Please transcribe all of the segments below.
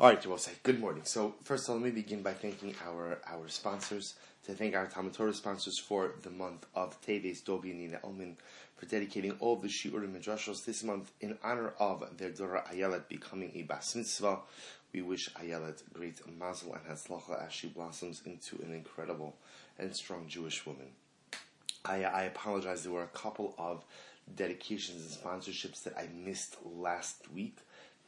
All right, say good morning. So first of all, let me begin by thanking our our sponsors. To thank our Talmud Torah sponsors for the month of Teves, Dobi and Nina Elman, for dedicating all the Shiurim and Drashos this month in honor of their daughter Ayelet becoming a Bas Mitzvah. We wish Ayelet great mazel and hatzlacha as she blossoms into an incredible and strong Jewish woman. I, I apologize. There were a couple of dedications and sponsorships that I missed last week.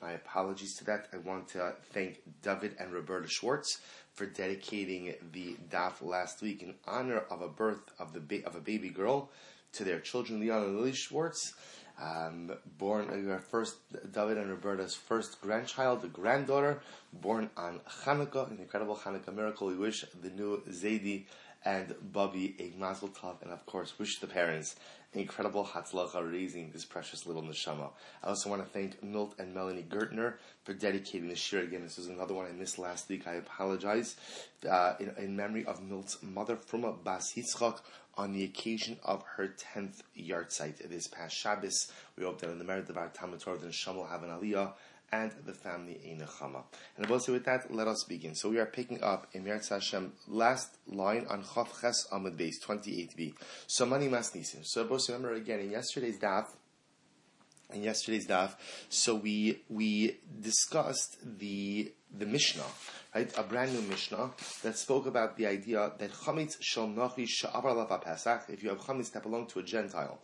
My apologies to that. I want to thank David and Roberta Schwartz for dedicating the daf last week in honor of a birth of the ba- of a baby girl to their children, Leon and Lily Schwartz. Um, born uh, first David and Roberta's first grandchild, the granddaughter, born on Hanukkah, an incredible Hanukkah miracle. We wish the new Zaidi and Bubby a mazel tov, and of course, wish the parents incredible hatzlacha raising this precious little neshama. I also want to thank Milt and Melanie Gertner for dedicating the shir again. This was another one I missed last week. I apologize. Uh, in, in, memory of Milt's mother, Fruma Bas Yitzchak, on the occasion of her 10th yahrzeit this past Shabbos. We hope that in the merit of our Talmud Torah, the neshama will have an aliyah and the family Einachama. And also with that, let us begin. So we are picking up in Meretz Hashem, last line on Chav Ches Amud Beis, 28b. So Mani Mas Nisim. So both remember again, in yesterday's daf, in yesterday's daf, so we we discussed the the Mishnah, right? A brand new Mishnah that spoke about the idea that chametz shel nochi sha'avar Pesach. If you have chametz that belong to a Gentile,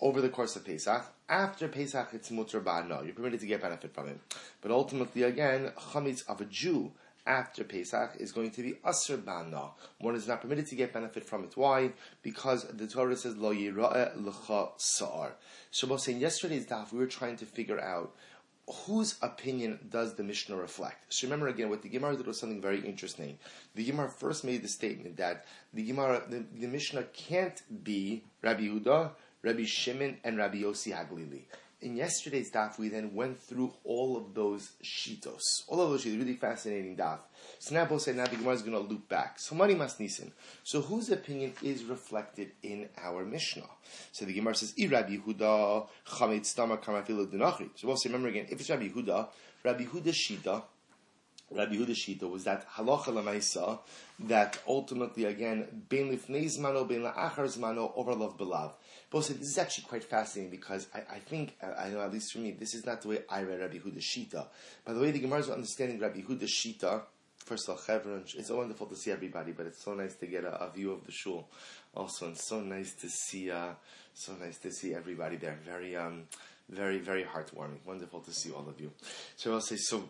over the course of Pesach. After Pesach, it's mutter no, You're permitted to get benefit from it. But ultimately, again, chametz of a Jew after Pesach is going to be asr bana. One is not permitted to get benefit from it. Why? Because the Torah says lo yira'e l'cha sa'ar. So, in yesterday's daf, we were trying to figure out whose opinion does the Mishnah reflect? So remember again, what the Gemara did was something very interesting. The Gemara first made the statement that the Gemara, the, the Mishnah can't be Rabbi Yehuda, Rabbi Shimon, and Rabbi Yossi Haglili. In yesterday's daf, we then went through all of those shitos, all of those shitos, really fascinating daf. So now both said now the Gemara is going to loop back. So Mani Masnisin. So whose opinion is reflected in our Mishnah? So the Gemara says, "I Rabbi Yehuda Chamit Stama Kamafilu Dunachri." So we'll say, remember again, if it's Rabbi Yehuda, Rabbi Yehuda Shita Rabbi Yehuda Shita was that halacha lemaisa that ultimately again ben lifnei zmano ben laachar zmano love belav. But this is actually quite fascinating because I, I, think I know at least for me this is not the way I read Rabbi Yehuda Shita. By the way, the Gemara is understanding Rabbi Yehuda Shita. First of all, Chevron, it's so wonderful to see everybody, but it's so nice to get a, a view of the shul. Also, and so nice to see, uh, so nice to see everybody there. Very, um, very, very heartwarming. Wonderful to see all of you. So I'll say so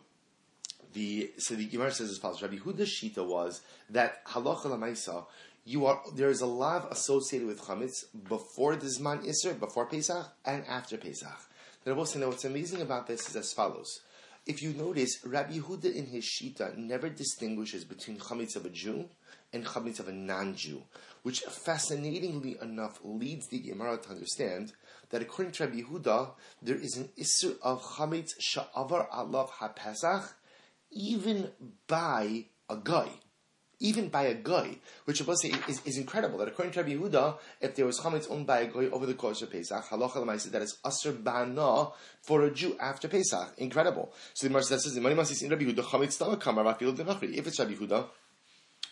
the so the Gemara says as follows: Rabbi Huda Shita was that halacha lamaisa. You are there is a lav associated with chametz before the zman iser, before Pesach, and after Pesach. The Rebbe saying what's amazing about this is as follows. If you notice, Rabbi Huda in his Shita never distinguishes between chametz of a Jew and chametz of a non-Jew, which fascinatingly enough leads the Gemara to understand that according to Rabbi Huda, there is an isser of chametz sha'avar alav ha-Pesach even by a guy. Even by a guy, which to say is, is incredible. That according to Rabbi Yehuda, if there was chametz owned by a guy over the course of Pesach, halacha l'maisa that is aser bana for a Jew after Pesach. Incredible. So the Gemara says, "The money must in Rabbi Yehuda chametz tamar kamar If it's Rabbi Yehuda,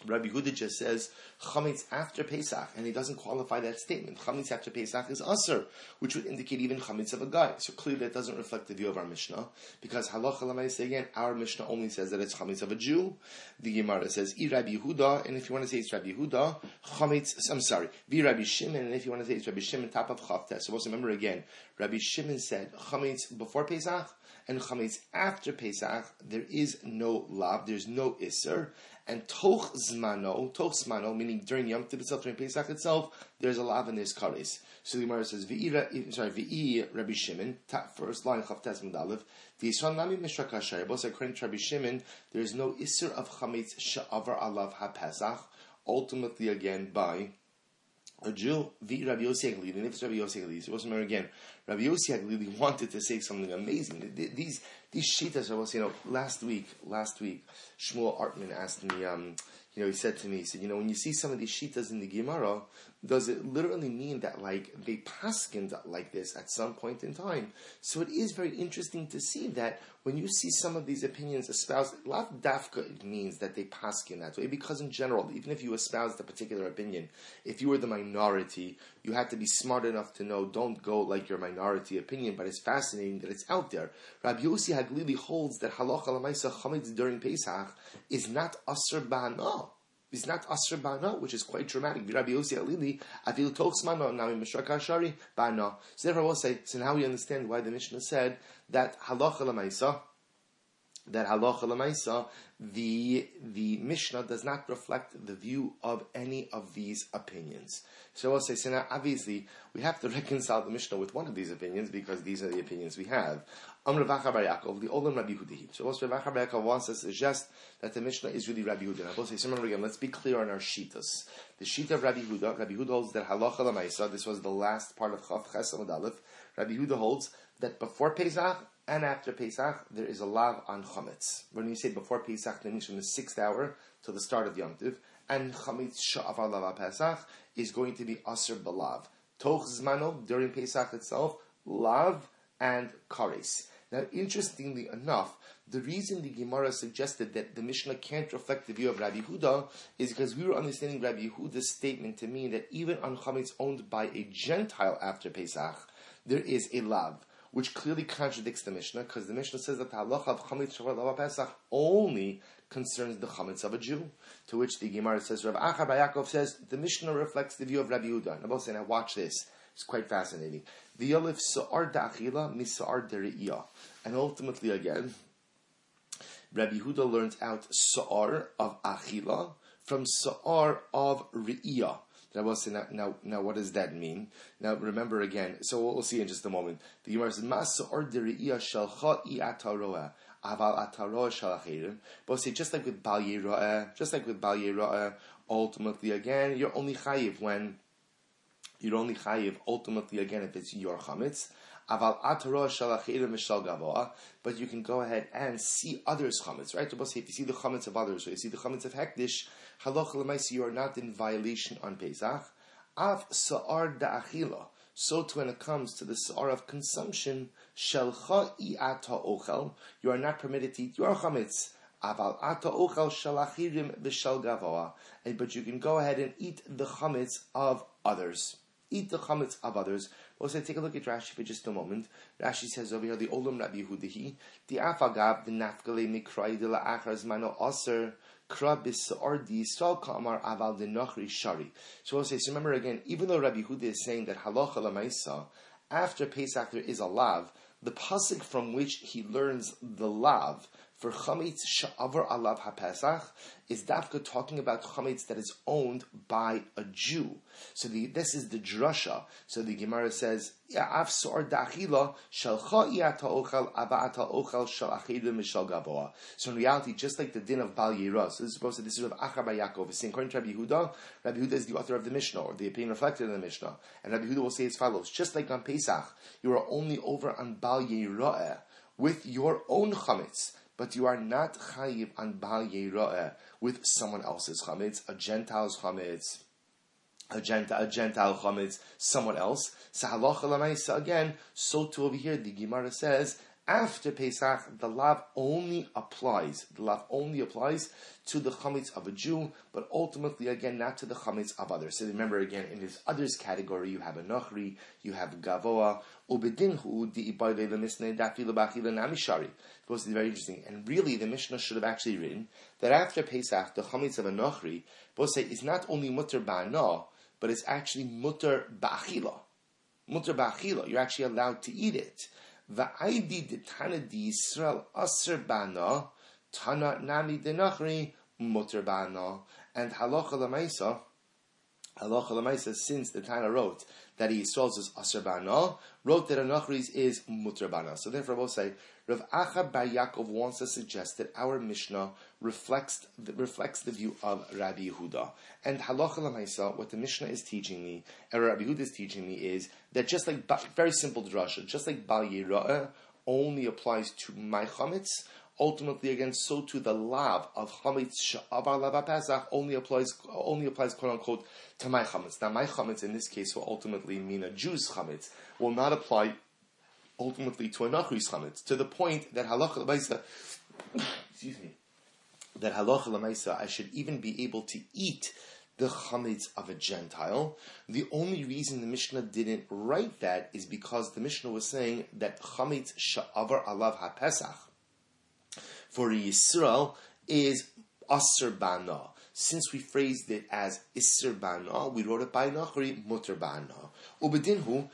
Rabbi Huda just says chametz after Pesach, and he doesn't qualify that statement. Chametz after Pesach is aser, which would indicate even chametz of a guy. So clearly that doesn't reflect the view of our Mishnah, because halacha say again, our Mishnah only says that it's chametz of a Jew. The Gemara says i Rabbi Huda, and if you want to say it's Rabbi Huda, chametz. I'm sorry, vi Rabbi Shimon, and if you want to say it's Rabbi Shimon, top of chavtes. So also remember again, Rabbi Shimon said chametz before Pesach and chametz after Pesach. There is no lav, there's no iser and toch zmano, toch zmano, meaning during Yom Tov itself, during Pesach itself, there's a lav in this kares. So the Gemara says, V'i, eh, sorry, V'i Rabbi Shimon, first line, Chavtes Mudalev, V'yisran nami mishra kasher, both according to Rabbi Shimon, there is no isser of chametz sha'avar alav ha-Pesach, ultimately again by a Jew, the Rabbi Yossi Haglili, and if it's Rabbi Yossi Haglili, so remember again, Rabbi Yossi Haglili wanted to say something amazing. These these shitas are also, you know, last week, last week, Shmuel Artman asked me, um, you know, he said to me, he said, you know, when you see some of these shitas in the Gemara, does it literally mean that like they paskined like this at some point in time? So it is very interesting to see that when you see some of these opinions espoused, lav dafka means that they paskin that way because in general, even if you espoused a particular opinion, if you were the minority, you had to be smart enough to know don't go like your minority opinion. But it's fascinating that it's out there. Rabbi Yossi Haglili holds that halacha lamaisa chametz during Pesach is not asr ba'ana is not Asr Bana, which is quite dramatic. Rabbi Yossi Alili, Avil Tochsmano, Nami Mishrak Shari, Bana. So therefore I will say, so now we understand why the Mishnah said that Halacha Lamaisa, that Halacha Lamaisa, the, the Mishnah does not reflect the view of any of these opinions. So I will say, so now obviously we have to reconcile the Mishnah with one of these opinions because these are the opinions we have. Amr Bar Yaakov, the Olam Rabbi Hudahi. So also Bar Yaakov wants to suggest that the Mishnah is really Rabbi Huda. I will say, remember again, let's be clear on our shitas. The sheet of Rabbi Huda, Rabbi Huda holds that halacha lamaisa, this was the last part of Chav Ches Rabbi Huda holds that before Pesach and after Pesach, there is a lav on chametz. When you say before Pesach, that means from the sixth hour to the start of Yom Tiv, and chametz sha'avar lav Pesach is going to be aser balav. Toch zmano, during Pesach itself, lav and kares. Now, interestingly enough, the reason the Gemara suggested that the Mishnah can't reflect the view of Rabbi Huda is because we were understanding Rabbi Huda's statement to mean that even on chametz owned by a Gentile after Pesach, there is a lav, which clearly contradicts the Mishnah because the Mishnah says that the halacha of chametz shavar Pesach only concerns the chametz of a Jew. To which the Gemara says, Rav Acha Bar Yaakov says the Mishnah reflects the view of Rabbi Huda. And I'm saying, now watch this. It's quite fascinating. The Yalif Sa'ar Da'achila Misa'ar Dere'iyah. And ultimately, again, Rabbi Huda learns out Sa'ar of Achila from Sa'ar of Re'iyah. Now, now, now, now, what does that mean? Now, remember again. So we'll, we'll see in just a moment. The Gemara says, "Mas or shalcha i ataroa." Aval ataroa shalachirim. But say just like with bal just like with bal ultimately again, you're only chayiv when you're only chayiv ultimately again if it's your chametz. Aval atara shalachirim mishal gavoa. But you can go ahead and see others' chametz, right? So if you see the chametz of others, or you see the chametz of hektish, halach lemaisi, you are not in violation on Pesach. Av sa'ar da'achila. So too when it comes to the sa'ar of consumption, shelcha i'ata ochel, you are not permitted to eat your chametz. Aval ata ochel shalachirim v'shal gavoa. But you can go ahead and eat the chametz of others eat the chametz of others. We'll say, take a look at Rashi for just a moment. Rashi says over here, the Olam Rabbi Yehudahi, the Afagav, the Nafgale Mikrai de la Achaz Mano Aser, So we'll say, so remember again, even though Rabbi Yehuda is saying that Halacha Lamaisa, after Pesach there is a lav, the pasuk from which he learns the lav for chametz sha'avar alav hapesach is dafka talking about chametz that is owned by a Jew. So the, this is the drasha. So the Gemara says, "Af sor dachila shalcha iyata ochel abata ochel shal mishal gavoa." So in reality, just like the din of Bal Yira, so this is supposed to this is of Achar Yaakov. It's according to Rabbi Yehuda. Rabbi Yehuda is the author of the Mishnah, or the opinion reflected in the Mishnah, and Rabbi Yehuda will say as follows: Just like on Pesach, you are only over on Bal Yira'eh with your own chametz but you are not chayiv on yera'eh with someone else's chametz, a Gentile's chametz, a Gentile, a Gentile chametz, someone else. So halacha again. So too over here, the Gemara says after Pesach, the lav only applies. The lav only applies to the chametz of a Jew, but ultimately, again, not to the chametz of others. So remember, again, in this others category, you have a nochri, you have gavoa, to be very interesting. And really, the Mishnah should have actually written that after Pesach, the chametz of a nochri, say, is not only mutter ba'ana, but it's actually mutter ba'achila. Mutter ba'achila. You're actually allowed to eat it. Va'aidi de Tana di Yisrael aser bana, Tana nami de Nachri mutter bana. And halacha lemaisa, halacha lemaisa, since the Tana wrote that he Yisrael's is aser bana, wrote that a Nachri's is mutter bana. So therefore, we'll say Rav Acha Bar Yaakov wants to suggest that our Mishnah reflects the, reflects the view of Rabbi Yehuda. And halacha l'maisa, what the Mishnah is teaching me, and Rabbi Yehuda is teaching me, is that just like very simple drasha, just like Bal Yira'ah only applies to my chametz, ultimately again, so too the lav of chametz she'avar lav Pesach only applies only applies quote unquote to my chametz. Now my chametz in this case will ultimately mean a Jew's chametz will not apply ultimately to a nachri's chametz to the point that halacha lemaisa, excuse me, that halacha lemaisa I should even be able to eat the chametz of a Gentile. The only reason the Mishnah didn't write that is because the Mishnah was saying that chametz sha'avar alav ha'pesach for Yisrael is bana. Since we phrased it as bana, we wrote it by nachri mutter bana. Ubedinhu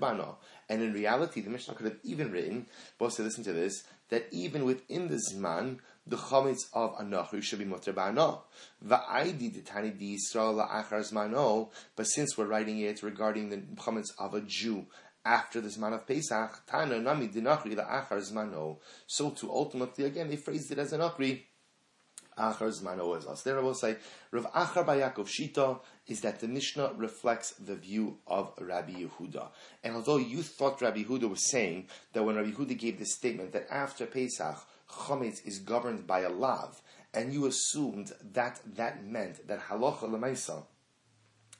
bana. And in reality, the Mishnah could have even written, both to listen to this, that even within the Zman, the chametz of a nachri should be mutter ba'ano. Di Yisrael la'achar zmano. But since we're writing it regarding the chametz of a Jew after the zman of Pesach, tana nami dinachri la'achar zmano. So to ultimately again they phrased it as an nachri. Achar zmano is us. There I will say Rav Acha Bar Yaakov Shita is that the Mishnah reflects the view of Rabbi Yehuda. And although you thought Rabbi Yehuda was saying that when Rabbi Yehuda gave this statement that after Pesach chametz is governed by a lav, and you assumed that that meant that halacha lemaisa,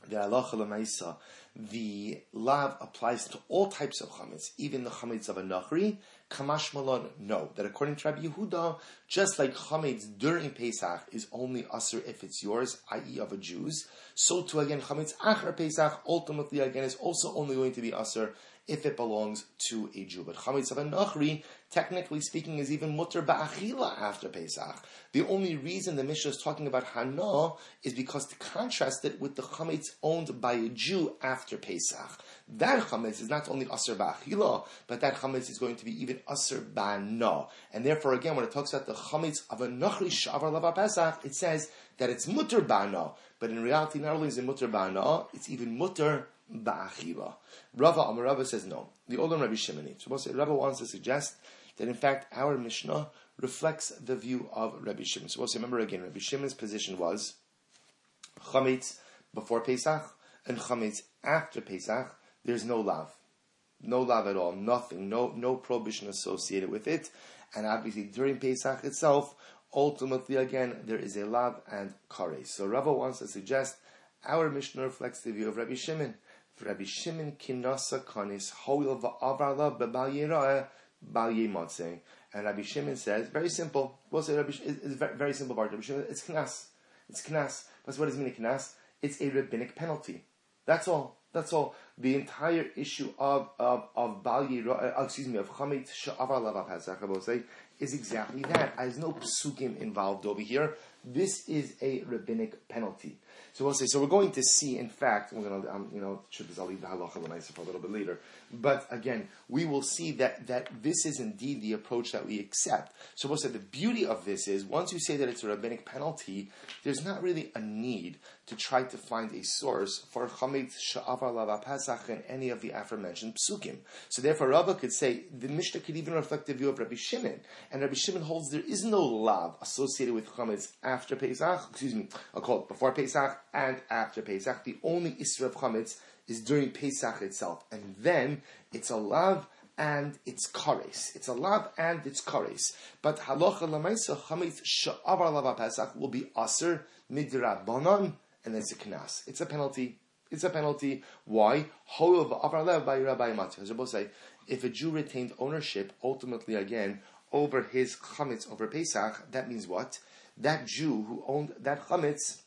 the halacha lemaisa, the lav applies to all types of chametz, even the chametz of a nachri. Kamash malon, no. That according to Rabbi Yehuda, just like chametz during Pesach is only aser if it's yours, i.e. of a Jew's, so too again chametz achar Pesach ultimately again is also only going to be aser if it belongs to a Jew. But chametz of a nachri, technically speaking, is even mutter ba'achila after Pesach. The only reason the Mishnah is talking about hana is because to contrast it with the chametz owned by a Jew after Pesach. That chametz is not only aser ba'achila, but that chametz is going to be even aser ba'na. And therefore, again, when it talks about the chametz of a nachri shavar lava Pesach, it says that it's mutter ba'na. But in reality, not only is it mutter ba'na, it's even mutter ba'achila. Rava Amar Rava says no. The older Rabbi Shimon. So wants to suggest that in fact our Mishnah reflects the view of Rabbi Shimon. So we'll remember again, Rabbi Shimon's position was chametz before Pesach and chametz after Pesach. There's no lav, no lav at all, nothing, no no prohibition associated with it. And obviously during Pesach itself, ultimately again there is a lav and kare. So Rava wants to suggest our Mishnah reflects the view of Rabbi Shimon. Rabbi Shimon kinasa kanis hoil va'avarla bebal bal yimotze. And Rabbi Shimon says, very simple. We'll say Rabbi, it's very, simple. Rabbi Shimon, it's knas. It's knas. But what does it mean knas? It's a rabbinic penalty. That's all. That's all. The entire issue of of of bal yirah, uh, excuse me, of chamit sha'avar lavav hazach, is exactly that. There's no psukim involved over here. This is a rabbinic penalty. So we'll say. So we're going to see. In fact, we're going to, um, you know, I'll leave the halacha l'maisa for a little bit later. But again, we will see that that this is indeed the approach that we accept. So we'll say the beauty of this is once you say that it's a rabbinic penalty, there's not really a need to try to find a source for chametz sha'avar lava pasach in any of the aforementioned psukim. So therefore, Rabbah could say the Mishnah could even reflect the view of Rabbi Shimon, and Rabbi Shimon holds there is no lav associated with chametz after Pesach. Excuse me, I'll call it before Pesach and after Pesach. The only Isra of Chametz is during Pesach itself. And then it's a lav and it's kares. It's a lav and it's kares. But halacha lamaisa chametz sha'avar lava Pesach will be aser midrabanan and it's a knas. It's a penalty. It's a penalty. Why? if a Jew retained ownership, ultimately again, over his chametz over Pesach, that means what? That Jew who owned that chametz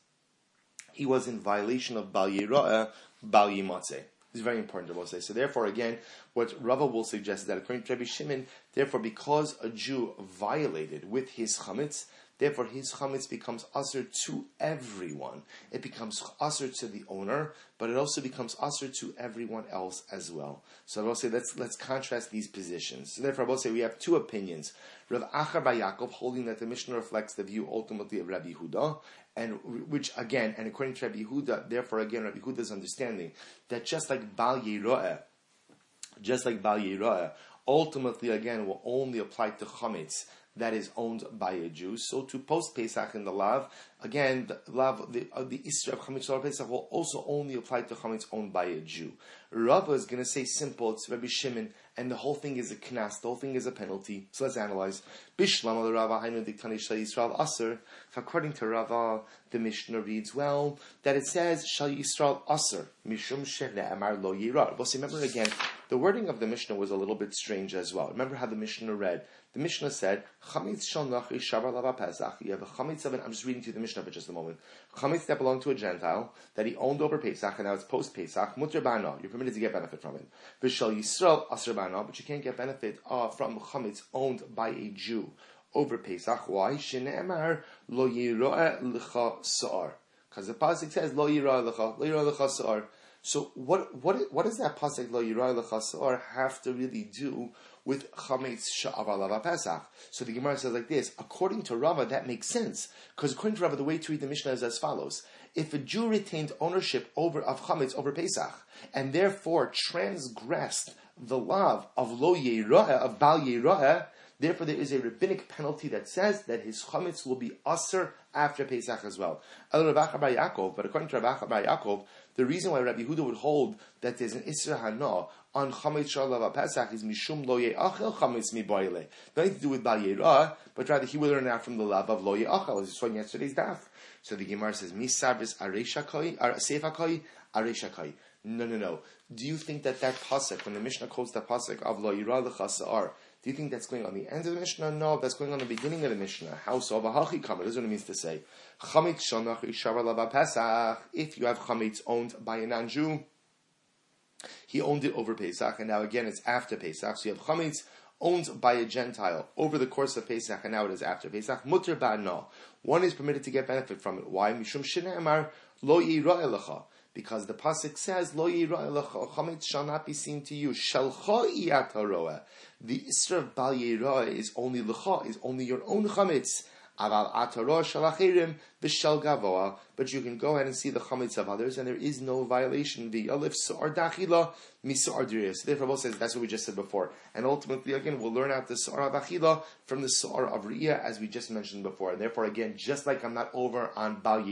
he was in violation of Bal Yira'ah, uh, Bal Yimatzeh. It's very important to say. So therefore, again, what Rava will suggest is that according to Rabbi Shimon, therefore, because a Jew violated with his chametz, Therefore, his chametz becomes aser to everyone. It becomes aser to the owner, but it also becomes aser to everyone else as well. So I will say let's let's contrast these positions. So therefore, I will say we have two opinions. Rav Achar Yaakov holding that the Mishnah reflects the view ultimately of Rabbi Huda, and which again, and according to Rabbi Huda, therefore again, Rabbi Huda's understanding that just like Bal Yeroeh, just like Bal Yeroeh, ultimately again will only apply to chametz that is owned by a Jew. So to post Pesach in the Lav, again, the Lav, the, uh, the isser of Chametz Pesach will also only apply to Chametz owned by a Jew. Rava is going to say simple, it's Rabbi Shimon, and the whole thing is a knas, the whole thing is a penalty. So let's analyze. Bishlam Rava Yisrael Aser. According to Rava, the Mishnah reads well that it says Shal Yisrael Aser Mishum Amar Lo Yirar. Well, see, remember again, the wording of the Mishnah was a little bit strange as well. Remember how the Mishnah read the Mishnah said, Chametz shal shavar lava pesach. You have a chametz of it. I'm just reading to you the Mishnah for just a moment. Chametz that belonged to a Gentile that he owned over Pesach and now it's post Pesach. Mutter bana. You're permitted to get benefit from it. V'shal Yisrael asr bana, but you can't get benefit uh, from chametz owned by a Jew over Pesach. Why? Shene'emar lo yiro'e l'cha sa'ar. Because the pasuk says lo yiro'e l'cha lo yiro'e l'cha sa'ar. So what what what does that pasuk lo yiro'e l'cha sa'ar have to really do? with chametz sha'avar pesach. So the Gemara says like this: according to Rava, that makes sense because according to Rava, the way to read the Mishnah is as follows: if a Jew retained ownership over of chametz over Pesach and therefore transgressed the lav of lo yerah of bal yerah, Therefore, there is a rabbinic penalty that says that his chametz will be aser after Pesach as well. But according to Rav Bar Yaakov, the reason why Rabbi Huda would hold that there's an Isra Hana on Chametz Shalav Pesach is Mishum Lo Ye'achel Chametz Miboile. Nothing to do with Bal Yerah, but rather he will learn out from the lav of Lo Ye'achel, as we saw in yesterday's daf. So the Gemara says, Misabris Aresha Koi, Sefa Koi, Aresha Koi. No, no, no. Do you think that that pasuk, when the Mishnah quotes that pasuk of Lo Yirah L'chasa'ar, do you think that's going on the end of the Mishnah? No, that's going on the beginning of the Mishnah. How so? Vahachi kamer. This is what it means to say. Shonach pesach. If you have chametz owned by a non-Jew, he owned it over Pesach, and now again it's after Pesach. So you have chametz owned by a Gentile over the course of Pesach, and now it is after Pesach. Mutter ba'na. One is permitted to get benefit from it. Why? Mishum amar lo yira'elecha because the pasuk says lo yira chametz shall not be seen to you shalcha iyat The isra of bal is only lecha is only your own chametz. Aval ataro shalachirim b'shel gavoa. But you can go ahead and see the chametz of others, and there is no violation. The alif su'ar dachila misu'ar diriyah. So therefore, Rabbi says that's what we just said before. And ultimately, again, we'll learn out the su'ar dachila from the su'ar of riyah, as we just mentioned before. And therefore, again, just like I'm not over on bal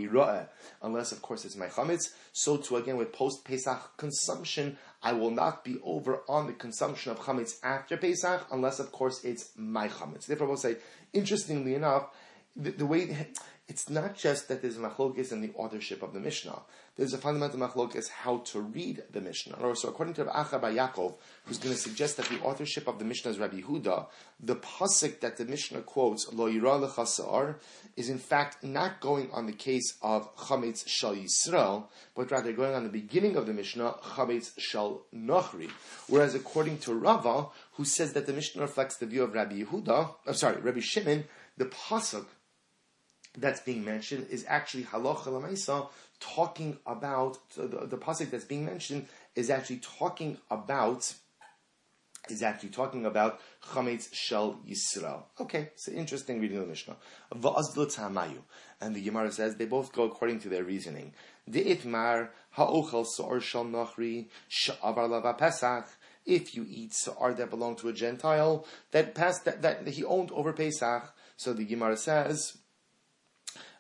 unless of course it's my chametz, so too again with post Pesach consumption, I will not be over on the consumption of chametz after Pesach, unless of course it's my chametz. Therefore, we'll say, interestingly enough the, the way it's not just that there's a machlokes in the authorship of the Mishnah. There's a fundamental machlokes how to read the Mishnah. So according to Acha Yaakov, who's going to suggest that the authorship of the Mishnah is Rabbi Huda, the pasuk that the Mishnah quotes, Lo Yira Lechasar, is in fact not going on the case of Chametz Shal Yisrael, but rather going on the beginning of the Mishnah, Chametz Shal Nochri. Whereas according to Rava, who says that the Mishnah reflects the view of Rabbi Yehuda, I'm sorry, Rabbi Shimon, the pasuk that's being mentioned is actually halacha lemaisa talking about the, the pasuk that's being mentioned is actually talking about is actually talking about chametz shel Yisrael. Okay, it's an interesting reading of the Mishnah. And the Gemara says they both go according to their reasoning. De'itmar ha'ochel sa'ar shel nachri sha'avar lava pesach. If you eat sa'ar that belonged to a Gentile that passed that, that he owned over Pesach, so the Gemara says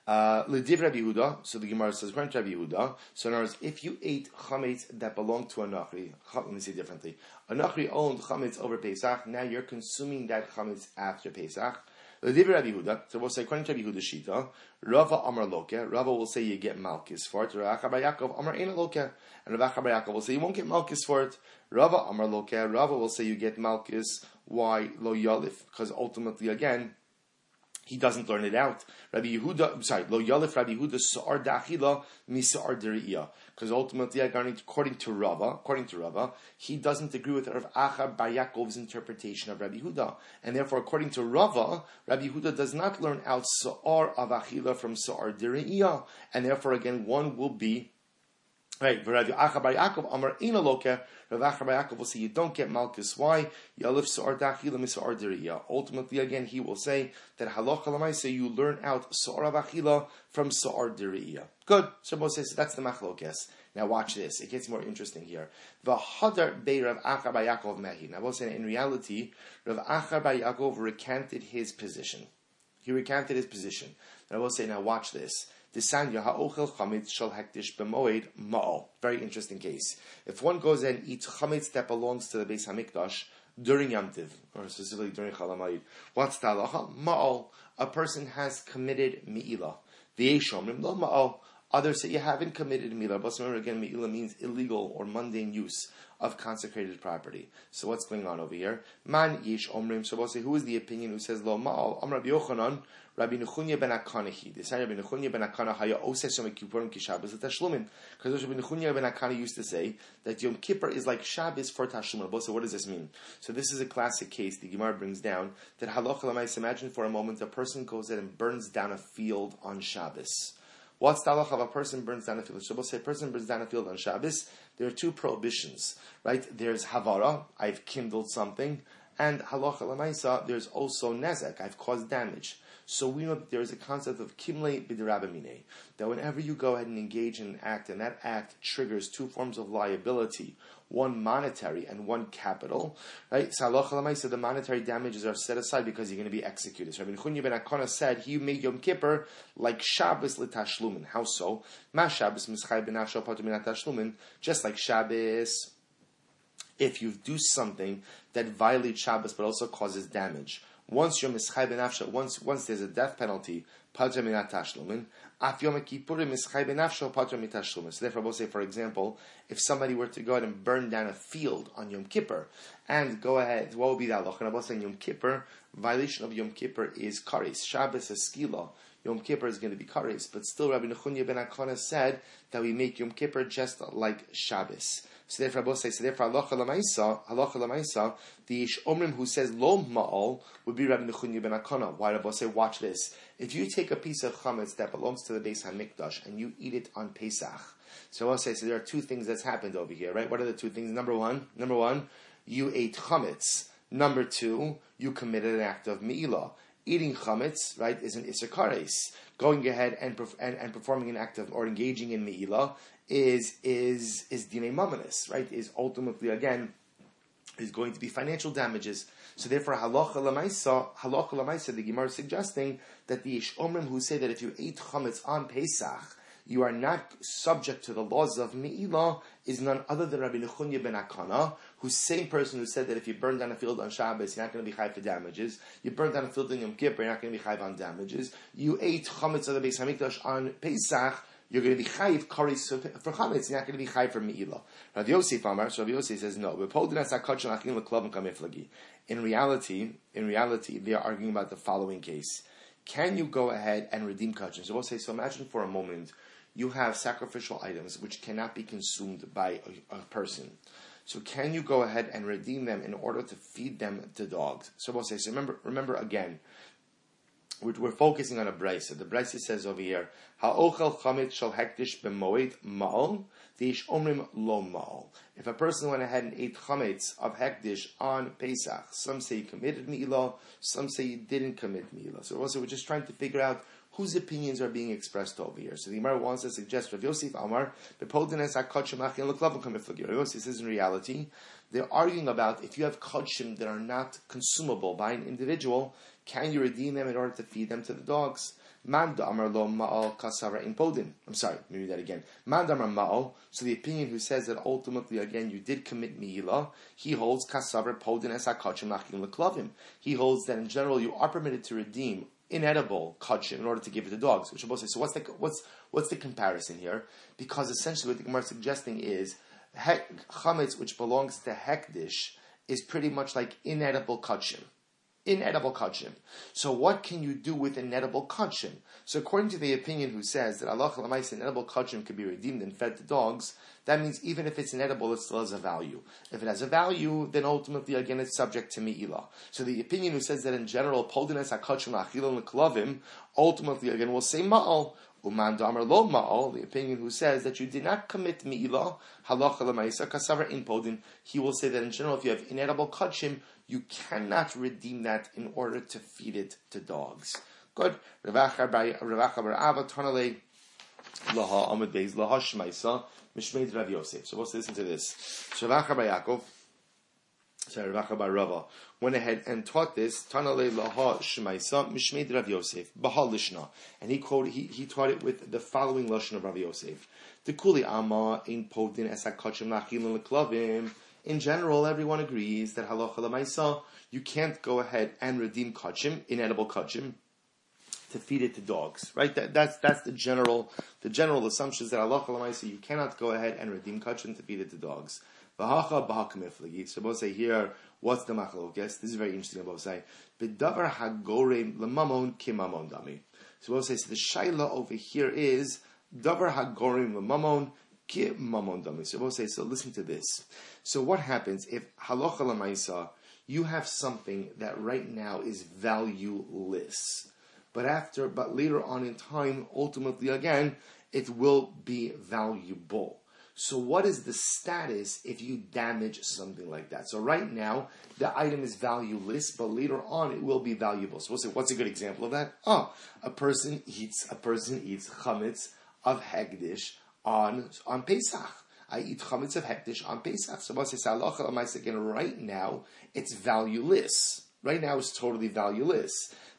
Uh, L'div Rabbi Yehuda, so the Gemara says, according Rabbi Yehuda, so in other words, if you ate chametz that belonged to a nachri, let me say differently, a nachri owned chametz over Pesach, now you're consuming that chametz after Pesach. L'div Rabbi Yehuda, so we'll say, according to Rabbi Yehuda Shita, Rava Amar Loke, Rava will say you get malchus for it, Rav Bar Yaakov Amar Ena Loke, and Rav Bar Yaakov will say you won't get malchus for it, Rava Amar Loke, Rava will say you get malchus, why Lo Yalif? Because ultimately, again, he doesn't learn it out. Rabbi Yehuda, sorry, lo yalif Rabbi Yehuda sa'ar da'achila misa'ar deriyah. Because ultimately, according to Rava, according to Rava, he doesn't agree with Rav Acha Bar Yaakov's interpretation of Rabbi Yehuda, and therefore, according to Rava, Rabbi Yehuda does not learn out sa'ar of achila from sa'ar deriyah, and therefore, again, one will be Right, Rav Acha Bar Yaakov Amar Loka. Rav Yaakov will say you don't get Malchus. Why? Ultimately, again, he will say that Halacha Lamaisa you learn out Sa'ar from Sa'ar. Good. Shabbos says that's the Machlokes. Now watch this. It gets more interesting here. V'hadar Bei Rav Achar Yaakov Mehi. Now we'll say in reality, Rav Achar Yaakov recanted his position. He recanted his position. And I will say, now watch this. Very interesting case. If one goes and eats chametz that belongs to the base hamikdash during Yom Tiv, or specifically during Chalamayid, what's the halacha? Ma'al. A person has committed mi'ilah. The Yeshomrim lo ma'al. Others say you haven't committed mi'ilah. But remember again, mi'ilah means illegal or mundane use of consecrated property. So what's going on over here? Man yish omrim. Say, who is the opinion who says lo ma'al? Amr Rabbi Yochanan. Rabbi Nechunya ben Akana he. They say Rabbi Nechunya ben Akana haya oses Yom Kippurim ki Shabbos tashlumin. Because Rabbi Nechunya ben Akana used to say that Yom Kippur is like Shabbos for tashlumin. So what does this mean? So this is a classic case the Gemara brings down that halacha lamais. Imagine for a moment a person goes in and burns down a field on Shabbos. What's the halacha of a person burns down a field? We'll say a person burns down a field on Shabbos. There are two prohibitions, right? There's havara, I've kindled something, and halacha lamaisa, there's also nezek, I've caused damage. So we know that there is a concept of kimle b'derabamine, that whenever you go ahead and engage in an act, and that act triggers two forms of liability, one monetary and one capital, right? So the monetary damages are set aside because you're going to be executed. So Rabbi Chunya ben Akana said he made Yom Kippur like Shabbos l'tashlumin. How so? Ma Shabbos mischay b'nafsho tashlumin, just like Shabbos. If you do something that violates Shabbos but also causes damage, once you're mischay benafsha, once once there's a death penalty, padra minat tashlumin. Af yom kippurim mischay benafsha padra mitashlumin. So therefore, we'll say, for example, if somebody were to go ahead and burn down a field on Yom Kippur, and go ahead, what would be that I will say Yom Kippur, violation of Yom Kippur is karis. Shabbos is skila. Yom Kippur is going to be karis, but still Rabbi Nechunya ben Akana said that we make Yom Kippur just like Shabbos. So therefore, Rabbi say, so therefore, halacha lamaisa, halacha lamaisa, the omrim who says lo ma'al would be Rabbi Nechunya ben Akana. Why Rabbi say, watch this. If you take a piece of chametz that belongs to the base Hamikdash and you eat it on Pesach, so I'll say, so there are two things that's happened over here, right? What are the two things? Number one, number one, you ate chametz. Number two, you committed an act of me'ilah. Eating chametz, right, is an isakares. Going ahead and, and, and, performing an act of, or engaging in me'ilah is is is dine mamanis, right? Is ultimately again is going to be financial damages. So therefore, halacha lamaisa, halacha lamaisa, the Gemara is suggesting that the ishomrim who say that if you eat chametz on Pesach, you are not subject to the laws of Me'ilah is none other than Rabbi Nechunya ben Akana, who's same person who said that if you burn down a field on Shabbos, you're not going to be high for damages. You burn down a field in Yom Kippur, you're not going to be high on damages. You ate chametz of the Beis Hamikdash on Pesach, you're going to be chayiv karis for chametz. You're not going to be chayiv for meila. Rav Yosef Amar. So Rav Yosef says no. In reality, in reality, they are arguing about the following case: Can you go ahead and redeem kachin? So we'll say. So imagine for a moment you have sacrificial items which cannot be consumed by a, a person. So can you go ahead and redeem them in order to feed them to dogs? So we'll say. So remember, remember again we're, we're focusing on a brisa. The brisa says over here, "Ha'ochel chamit shall hektish b'moed ma'al dish omrim lo ma'al." If a person went ahead and ate chametz of hektish on Pesach, some say he committed mi'ilah, some say he didn't commit mi'ilah. So also we're just trying to figure out whose opinions are being expressed over here. So the Gemara wants to suggest Rav Yosef Amar, Rav Yosef says in reality, they're arguing about if you have kodshim that are not consumable by an individual, can you redeem them in order to feed them to the dogs? Ma'al in podin. I'm sorry, let me read that again. So the opinion who says that ultimately, again, you did commit mi'ila, he holds kasara podin es hakachim lachim leklavim. He holds that in general you are permitted to redeem inedible kachim in order to give it to dogs. Which so what's the what's what's the comparison here? Because essentially what the Gemara is suggesting is chametz, which belongs to hekdish, is pretty much like inedible kachim inedible kachim. So what can you do with inedible kachim? So according to the opinion who says that Allah Chalamais inedible kachim can be redeemed and fed to dogs, that means even if it's inedible, it still has a value. If it has a value, then ultimately again it's subject to mi'ilah. So the opinion who says that in general, poldinas hakachim achilon leklavim, ultimately again will say ma'al. Uman Damar Lo Ma'al, the opinion who says that you did not commit Mi'ilah, Halacha Lamaisa, Kasavar in Podin, he will say that in general, if you have inedible kachim, you cannot redeem that in order to feed it to dogs. Good. Laha Beis Laha Shmaisa Mishmeid Rav Yosef. So let's listen to this. Ravacha Bar Yaakov sorry, Ravacha Bar Rava, went ahead and taught this, Tanale Laha Mishmeid Rav Yosef, Bahal Lishna. And he quoted, he, he taught it with the following Lashon of Rav Yosef. The Kuli Ama in Leklavim. In general, everyone agrees that Halacha Lamaisa, you can't go ahead and redeem kachim, inedible kachim, to feed it to dogs, right? That, that's that's the general the general assumption is that halacha lemaisa you cannot go ahead and redeem kachim to feed it to dogs. V'hacha b'hakamiflagi. So both say here, what's the machlokes? This is very interesting. Both say b'davar hagorem lemamon kimamon dami. So both say so the shaila over here is davar hagorem lemamon So. Listen to this. So what happens if halacha lemaisa? You have something that right now is valueless, but after, but later on in time, ultimately again, it will be valuable. So what is the status if you damage something like that? So right now, the item is valueless, but later on it will be valuable. So we'll say, what's a good example of that? Oh, a person eats, a person eats chametz of hegdish on, on Pesach. I eat chametz of hektish on Pesach. So we'll say, again, right now, it's valueless. Right now, it's totally valueless.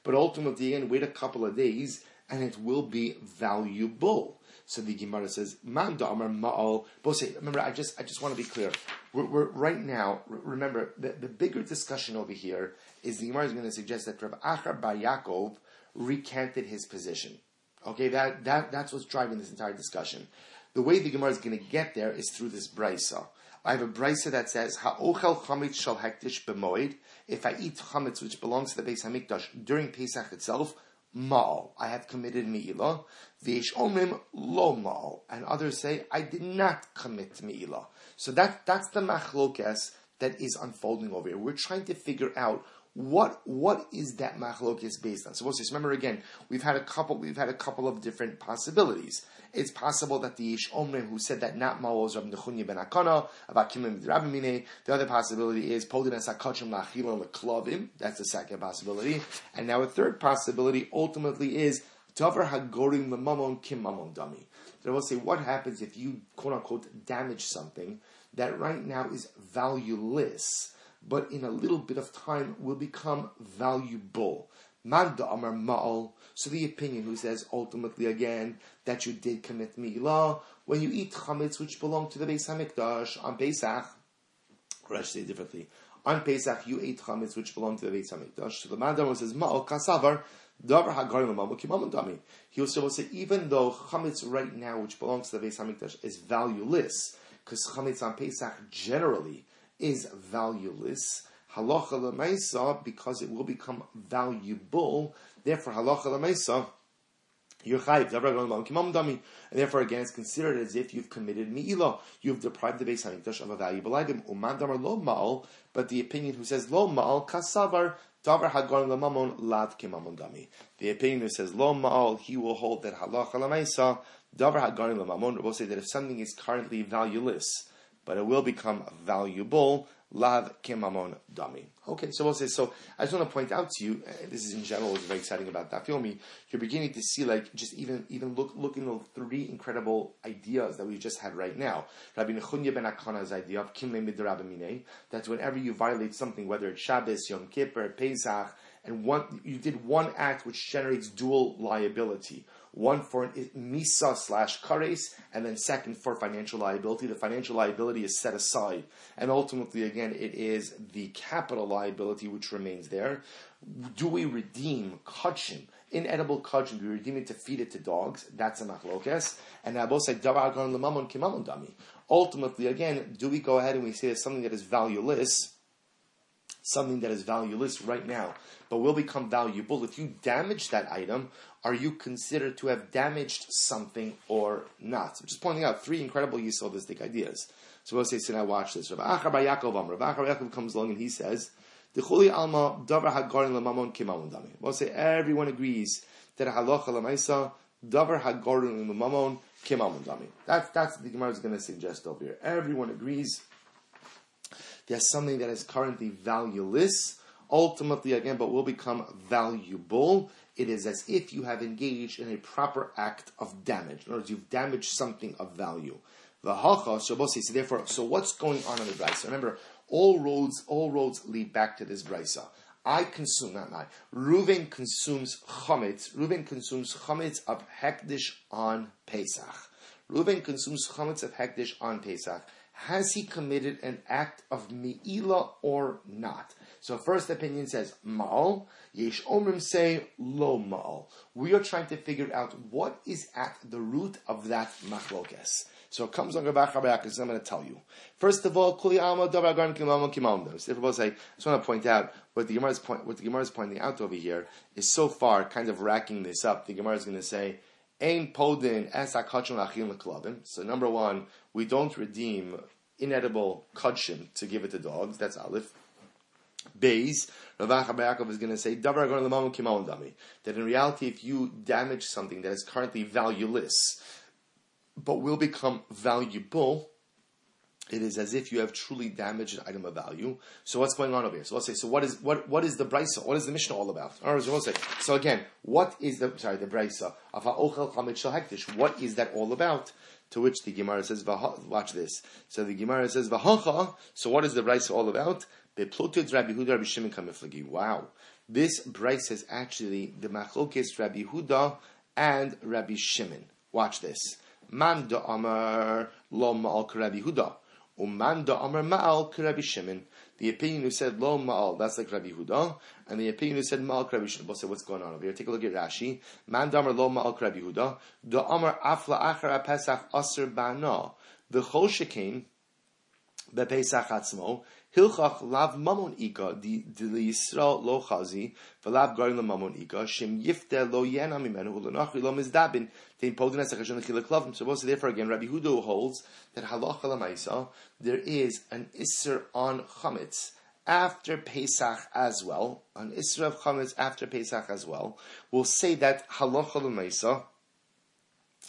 But ultimately, again, wait a couple of days, and it will be valuable. So the Gemara says, "Man da'amar ma'al." Bose, remember, I just, I just want to be clear. We're, we're right now. Remember, the, the bigger discussion over here is the Gemara is going to suggest that Rav Achar Bar Yaakov recanted his position. Okay, that, that that's what's driving this entire discussion. The way the Gemara is going to get there is through this brisa. I have a brisa that says, "Ha'ochel chametz shal hektish b'moed." If I eat chametz which belongs to the Beis Hamikdash during Pesach itself, ma'al. I have committed mi'ilah. V'ish omim lo ma'al. And others say, I did not commit mi'ilah. So that, that's the machlokes that is unfolding over here. We're trying to figure out what what is that machlokes based on? So we'll just remember again, we've had a couple we've had a couple of different possibilities. It's possible that the Ish Omrim who said that not Ma'o is Rabbi Nechunya ben Akana, about Kimim Rabbi Mine. The other possibility is Podin as Hakachim Lachilon Leklavim. That's the second possibility. And now a third possibility ultimately is Davar Hagorim Lemamon Kim Mamon Dami. So I will say, what happens if you quote unquote damage something that right now is valueless, but in a little bit of time will become valuable? Manda Amar Ma'al. So the opinion who says ultimately again that you did commit milah when you eat chametz which belong to the Beis Hamikdash on Pesach, or I should say differently. On Pesach, you ate chametz which belong to the Beis Hamikdash. So the Mandam says ma'al kasavar davar hagarim dami. He also will say even though chametz right now which belongs to the Beis Hamikdash is valueless, because chametz on Pesach generally is valueless halacha lemaisa because it will become valuable. Therefore, halacha chayiv, and therefore again it's considered as if you've committed mi'ilah. You've deprived the Beis Hamikdash of a valuable item. Uman damar lo ma'al, but the opinion who says lo ma'al kasavar davar hagon lamamon lav kimamon dami. The opinion who says lo ma'al, he will hold that halacha lemaisa davar hagon lamamon will say that if something is currently valueless, but it will become valuable, lav kemamon dami. Okay, so we'll say, so I just want to point out to you, eh, this is in general what's very exciting about that film, you're beginning to see like just even even look looking the three incredible ideas that we just had right now. Rabbi Nechunya ben Akana's idea of kimle midrabamine, that whenever you violate something, whether it's Shabbos, Yom Kippur, Pesach, and one you did one act which generates dual liability one for misa slash kares, and then second for financial liability. The financial liability is set aside, and ultimately, again, it is the capital liability which remains there. Do we redeem kachim? Inedible kachim, do we redeem it to feed it to dogs? That's a machlokes. And I both say davagon lemamon kimamon dami. Ultimately, again, do we go ahead and we say it's something that is valueless? Something that is valueless right now, but will become valuable if you damage that item are you considered to have damaged something or not? I'm just pointing out three incredible Yisodistic ideas. So we'll say, so now watch this. Rav Achar Yaakov Yaakov comes along and he says, alma hagarin. We'll say everyone agrees that halacha lemaisa Davar hagorin mamon kimamon dami. That's that's the Gemara is going to suggest over here. Everyone agrees. There's something that is currently valueless, ultimately again, but will become valuable. It is as if you have engaged in a proper act of damage. In other words, you've damaged something of value. The hacha, so therefore, so what's going on in the brisa? Remember, all roads, all roads lead back to this brisa. I consume, not I. Reuven consumes chametz. Reuven consumes chametz of hekdesh on Pesach. Reuven consumes chametz of hekdesh on Pesach. Has he committed an act of meila or not? So first opinion says mal. Yesh omrim say lo mal. We are trying to figure out what is at the root of that machlokes. So it comes on Gabach Habayakis, I'm going to tell you. First of all, Kuli Alma Dabagan Kimam Kimam. I just want to point out what the Gemara is point, what the Gemara is pointing out over here is so far kind of racking this up. The Gemara is going to say, Ain Podin Es So number one, we don't redeem inedible kudshim to give it to dogs. That's Aleph. Bays, Rav Yaakov is going to say, that in reality, if you damage something that is currently valueless, but will become valuable, it is as if you have truly damaged an item of value. So what's going on over here? So let's say, so what is what what is the brisa? What is the Mishnah all about? Say, so again, what is the sorry the brisa of ha'ochel shel hektish? What is that all about? To which the Gemara says, watch this. So the Gemara says, Vahacha. So what is the brisa all about? Beploted Rabbi Huda Rabbi Shimon kamiflagi. Wow, this brisa is actually the machlokes Rabbi Huda and Rabbi Shimon. Watch this. Man Amar lo ma'al Rabbi Huda. Uman Amar ma'al Rabbi Shimon. The opinion who said lo ma'al, that's like Rabbi Huda, and the opinion who said ma'al Rabbi Shimon. We'll what's going on over here. Take a look at Rashi. Man da Amar lo ma'al Rabbi Huda. Da Amar afla achar Pesach aser bana. The chol shekain bepesach atzmo. Hilchach lav mamon ika di Yisrael lo chazi v'lav garin lo mamon ika shem yifte lo yena mimenu ulenachri lo mizdabin tein podin esachashon lechilek lavim. So, therefore, again, Rabbi Hudo holds that halacha lamaisa there is an isser on chametz after Pesach as well, an isser of chametz after Pesach as well. We'll say that halacha lamaisa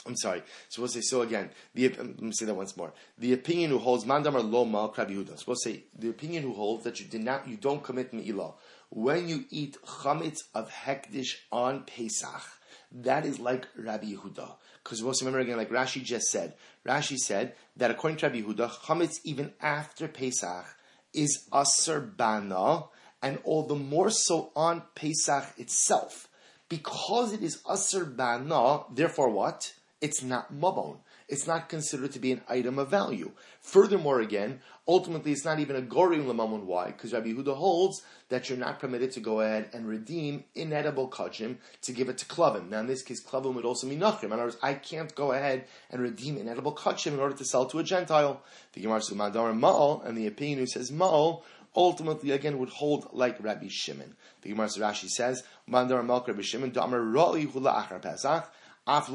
I'm sorry. So we'll say so again. The, um, let me say that once more. The opinion who holds mandam or lo mal krabi So we'll say the opinion who holds that you did not, you don't commit me'ilah when you eat chametz of hekdish on Pesach. That is like Rabbi Yehuda. Because we'll remember again, like Rashi just said. Rashi said that according to Rabbi Yehuda, chametz even after Pesach is aser bana, and all the more so on Pesach itself. Because it is aser bana, therefore what? It's not mabon. It's not considered to be an item of value. Furthermore, again, ultimately, it's not even a gorim lemamon. Why? Because Rabbi Yehuda holds that you're not permitted to go ahead and redeem inedible kachim to give it to klavim. Now, in this case, klavim would also mean nachrim. In other words, I can't go ahead and redeem inedible kachim in order to sell to a Gentile. The Gemara says Madar Ma'al, and the opinion who says Ma'al ultimately again would hold like Rabbi Shimon. The Gemara Rashi says, Mandar Malk Rabbi Shimon, Damar Ra'i Hula Achar Pesach, And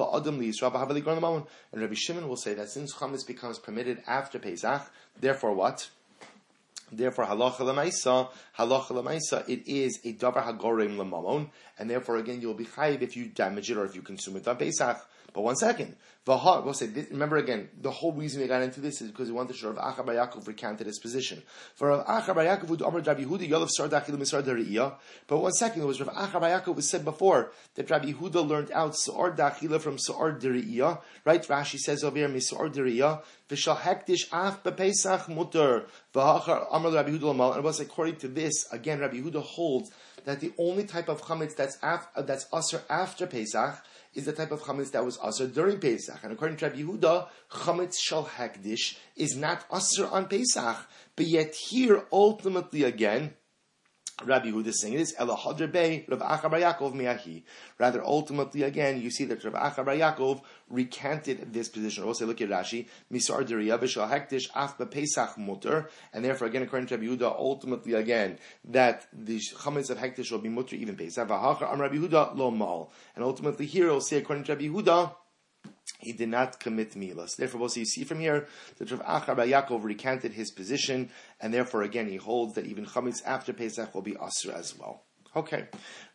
Rabbi Shimon will say that since chametz becomes permitted after Pesach, therefore what? Therefore, halacha lemaisa, halacha lemaisa, it is a davar hagorim lemamon, and therefore again you'll be chayiv if you damage it or if you consume it on Pesach. But one second, Vahar, we'll say, remember again, the whole reason we got into this is because we wanted to show Rav Acha Bar Yaakov recounted his position. For Rav Acha Bar Yaakov would Amr Rabbi Yehuda Yolav Sar Dachil Misar Dariya. But one second, it was Rav Acha Bar Yaakov was said before that Rabbi Yehuda learned out Sar Dachila from Sar Dariya. Right? Rashi says over here, Misar Dariya. V'shal hektish af bepesach mutter. V'achar Amr Rabbi Yehuda. And it was according to this, again, Rabbi Yehuda holds that the only type of chametz that's, af, that's usher after Pesach is the type of chametz that was usher during Pesach. And according to Rabbi Yehuda, chametz shal hekdish is not usher on Pesach. But yet here, ultimately again, Rabbi Yehuda saying this. Rather, ultimately, again, you see that Rav Acha Yaakov recanted this position. Also, look at Rashi, Pesach and therefore, again, according to Rabbi Yehuda, ultimately, again, that the chametz of Hektish will be Mutter even Pesach. Rabbi Lo Mal, and ultimately, here we'll see, according to Rabbi Yehuda, he did not commit milas. Therefore, also you see from here that Rav Achar Yaakov recanted his position, and therefore again he holds that even chametz after Pesach will be asr as well. Okay,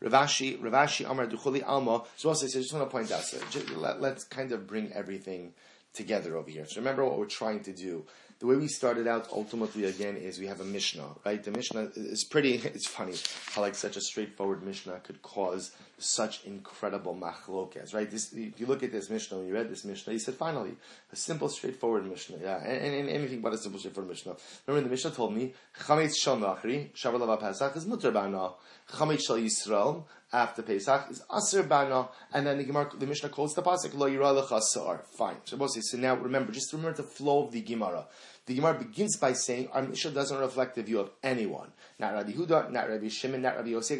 Rav Ashi, Ravashi Amar Duchuli Alma. So also, so I just want to point out. So let, let's kind of bring everything together over here. So remember what we're trying to do the way we started out ultimately again is we have a Mishnah, right? The Mishnah is pretty, it's funny how like such a straightforward Mishnah could cause such incredible machlokes, right? This, if you look at this Mishnah, when you read this Mishnah, you said finally, a simple straightforward Mishnah, yeah, and, and, and anything but a simple straightforward Mishnah. Remember the Mishnah told me, Chametz Shal Nachri, Shabbos Pesach is Mutter Bana, Chametz Shal Yisrael, after Pesach is Aser Bana, and then the Gemara, the Mishnah quotes the pasuk Lo Yira Lechasar. Fine. So now remember, just remember the flow of the Gemara. The Gemara begins by saying our Mishnah doesn't reflect the view of anyone, not Rabbi Huda, not Rabbi Shimon, not Rabbi Yosef.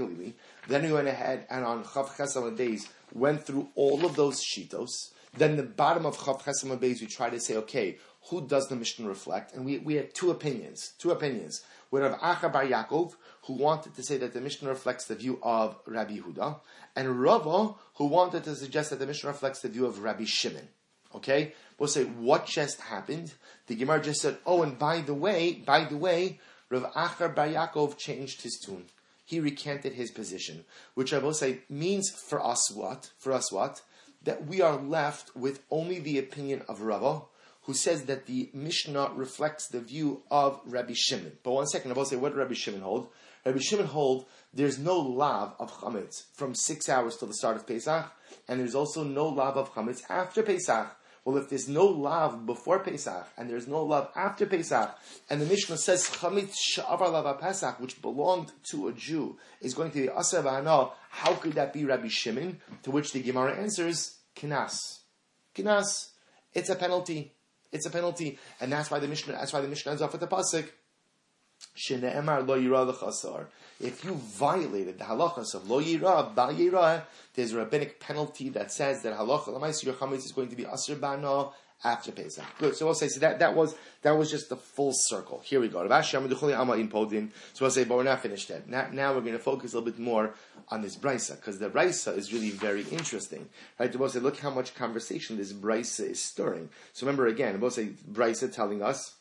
Then we went ahead and on Chav Chesam days went through all of those shitos. Then the bottom of Chav Chesam days we try to say, okay, who does the Mishnah reflect? And we, we had two opinions, two opinions. We have Acha Bar Yaakov, who wanted to say that the Mishnah reflects the view of Rabbi Huda, and Rava, who wanted to suggest that the Mishnah reflects the view of Rabbi Shimon. Okay? We'll say, what just happened? The Gemara just said, oh, and by the way, by the way, Rav Acha Bar Yaakov changed his tune. He recanted his position, which I will say means for us what? For us what? That we are left with only the opinion of Rava, who says that the Mishnah reflects the view of Rabbi Shimon. But one second, I will say, what Rabbi Shimon hold? Rabbi Shimon hold there's no lav of chametz from six hours till the start of Pesach, and there's also no lav of chametz after Pesach. Well, if there's no lav before Pesach and there's no lav after Pesach, and the Mishnah says chametz sha'avar lav Pesach, which belonged to a Jew, is going to be aser how could that be Rabbi Shimon? To which the Gemara answers, kinas. Kinas. It's a penalty. It's a penalty, and that's why the Mishnah. That's why the Mishnah ends off with the pasuk. If you violated the halachas of lo yira ba yira, there's a rabbinic penalty that says that halacha l'mais your chametz is going to be asr bana after Pesach. Good. So we'll say so that that was that was just the full circle. Here we go. So we'll say, but we're not finished yet. Now, now we're going to focus a little bit more on this brisa because the brisa is really very interesting. Right? We'll say, look how much conversation this brisa is stirring. So remember again, we'll say brisa telling us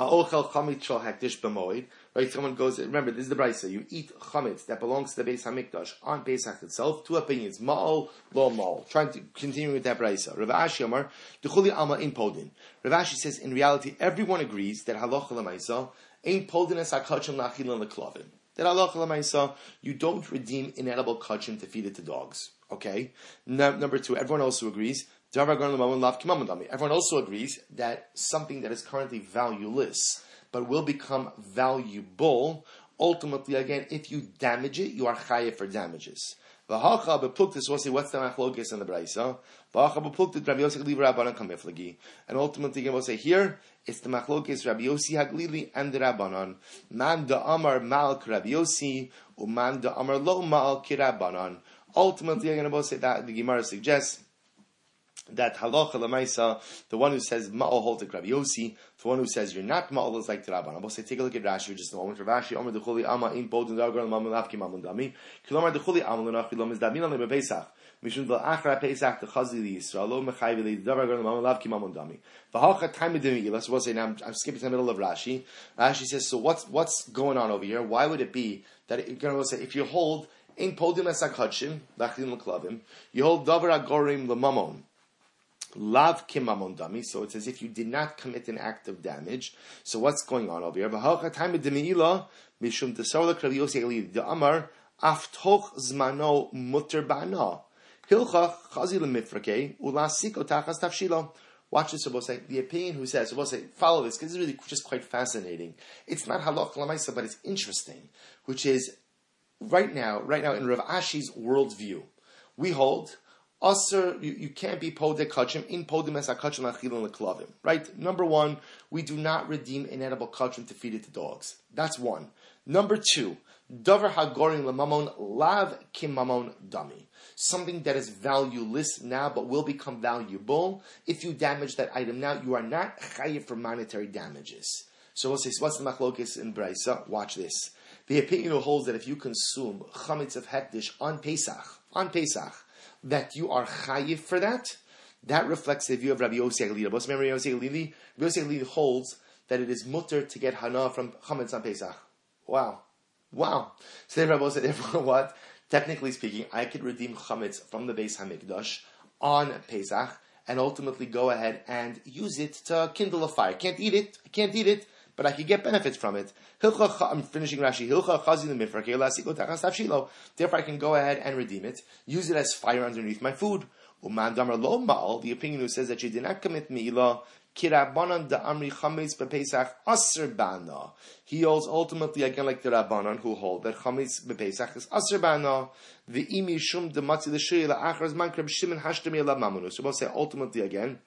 Ha'ochel chametz hakdish b'moed. Right, someone goes. Remember, this is the brisa. You eat chametz that belongs to the Beis Hamikdash on Pesach itself. Two opinions: ma'al, lo ma'al. Trying to continue with that brisa. Rav Ashi Amar, duchuli alma in podin. Rav Ashi says, in reality, everyone agrees that halacha lemaisa ain't podin as hakachim lachilin leklavim. That halacha lemaisa, you don't redeem inedible kachim to feed it to dogs. Okay. No, number two, everyone also agrees Everyone also agrees that something that is currently valueless but will become valuable, ultimately, again, if you damage it, you are chayiv for damages. What's the machlokes in the brayso? And ultimately, again, we'll say here, it's the machlokes Rabbi Yossi Haglili and the Rabbanan. Man da amar mal Rabbi Yossi, uman da amar lo mal Rabbanan. Ultimately, again, we'll say that the Gemara suggests that halacha lemaisa, the one who says ma'al holds like Rabbi Yossi, the one who says you're not ma'al is like the Rabban. I'll say take a look at Rashi just a moment. Rashi Omer dechuli ama in bodin dagar l'mam l'afki mamun dami. Kilomar dechuli ama l'nachi lomis damin on lebepesach. Mishum del achra pesach dechazi li Yisrael lo mechayvi li davar gar l'afki mamun dami. V'halcha time edimi Let's we'll say now I'm, I'm skipping to the middle of Rashi. Rashi says so what's what's going on over here? Why would it be that you're going to say if you hold in podium esakachim lachlim l'klavim you hold davar agorim l'mamon Lav kimamon dami. So it's as if you did not commit an act of damage. So what's going on over here? Mishum zmano. Watch this, say, the opinion who says, say, follow this, because it's really just quite fascinating. It's not halach lamaisa, but it's interesting, which is, right now, right now in Rav Ashi's worldview, we hold Aser, you, you can't be podek kachim in podim es akachim achilin leklavim. Right? Number one, we do not redeem inedible kachim to feed it to dogs. That's one. Number two, davar hagorim lemamon lav kim dami. Something that is valueless now but will become valuable. If you damage that item now, you are not chayiv for monetary damages. So we'll say, what's the machlokis in Braisa? Watch this. The opinion holds that if you consume chametz of hektish on Pesach, on Pesach, that you are chayiv for that, that reflects the view of Rabbi Yossi Aglili. Remember, Yossi Aglili, Rabbi Yossi Aglili holds that it is mutter to get hana from chametz on Pesach. Wow. Wow. So then Rabbi said, therefore what? Technically speaking, I could redeem chametz from the Beis Hamikdash on Pesach and ultimately go ahead and use it to kindle a fire. Can't eat it. I can't eat it, but I could get benefits from it. I'm finishing Rashi. Therefore, I can go ahead and redeem it. Use it as fire underneath my food. The opinion who says that you did not commit mi'ilah da Amri. He holds ultimately again like the Rabbanan who hold that Chametz bePesach is Aser. The Imi Shum Matzi L'Shei La'achar Zman Kreb Shimon Hashtami Elav Mamonu. So we'll say ultimately again.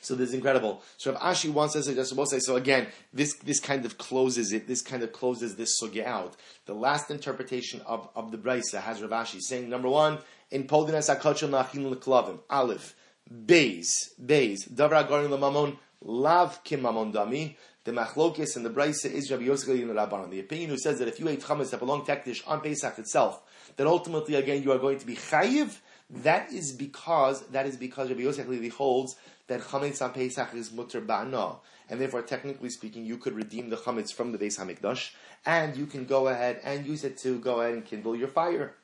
So this is incredible. So if Ashi wants to we'll say, so again, this, this kind of closes it, this kind of closes this sugya out. The last interpretation of, of the Brisa has Rav Ashi saying, number one, in Poldinas HaKachel Nachin L'Klavim, Aleph, Beis, Beis, Davra Garin Lamamon, Lav Kim Mamon Dami. The Machlokis and the Brisa is Rabbi Yosef the Rabbanon. The opinion who says that if you ate chametz that belonged to on Pesach itself, that ultimately again you are going to be chayiv. That is because that is because Rabbi Yosef holds that chametz on Pesach is mutter ba'ana, and therefore technically speaking, you could redeem the chametz from the Beis Hamikdash, and you can go ahead and use it to go ahead and kindle your fire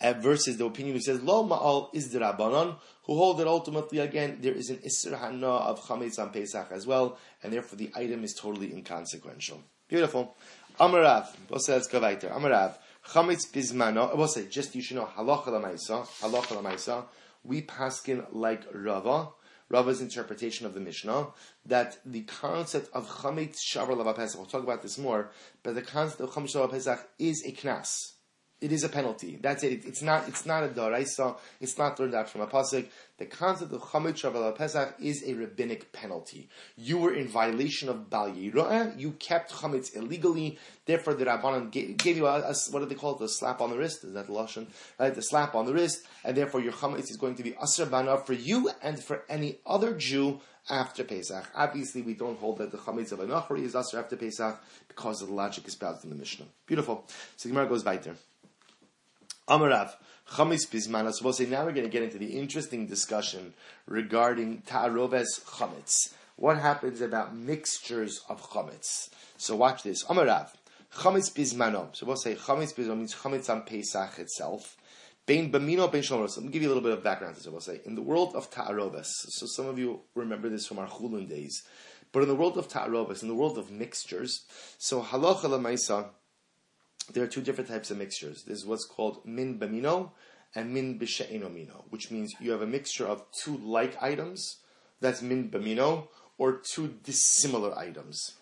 uh, versus the opinion who says lo ma'al is the rabbanon, who hold that ultimately again there is an isra hana of chametz on Pesach as well, and therefore the item is totally inconsequential. Beautiful. Amarav, let's go weiter. Amarav, chametz bizmano. We'll say just you should know halacha lamaisa, halacha lamaisa. We paskin like Rava. Rava's interpretation of the Mishnah that the concept of chametz shavar lava Pesach. We'll talk about this more, but the concept of chametz shavar Pesach is a knas it is a penalty. That's it. It's not. It's not a daraisa. It's not learned out from a pasuk. The concept of chametz shavel pesach is a rabbinic penalty. You were in violation of bal yirah. You kept chametz illegally. Therefore, the rabbanon gave, you a, a, what do they call it? The slap on the wrist. Is that the lashon? Right, the slap on the wrist, and therefore your chametz is going to be bana for you and for any other Jew after Pesach. Obviously, we don't hold that the chametz of a nachri is asr after Pesach because of the logic espoused in the Mishnah. Beautiful. So Gemara goes weiter. Amarav. Chametz bisman. So we'll say now we're going to get into the interesting discussion regarding ta'aroves chametz. What happens about mixtures of chametz? So watch this. Amarav. Chametz bismano. So we'll say chametz bismano means chametz on Pesach itself. Bein bamino bein shalom. So let me give you a little bit of background. So we'll say in the world of ta'aroves. So some of you remember this from our chulun days. But in the world of ta'aroves, in the world of mixtures, so halacha lemaisa there are two different types of mixtures. There's what's called min bamino and min b'she'eno mino, which means you have a mixture of two like items, that's min bamino, or two dissimilar items.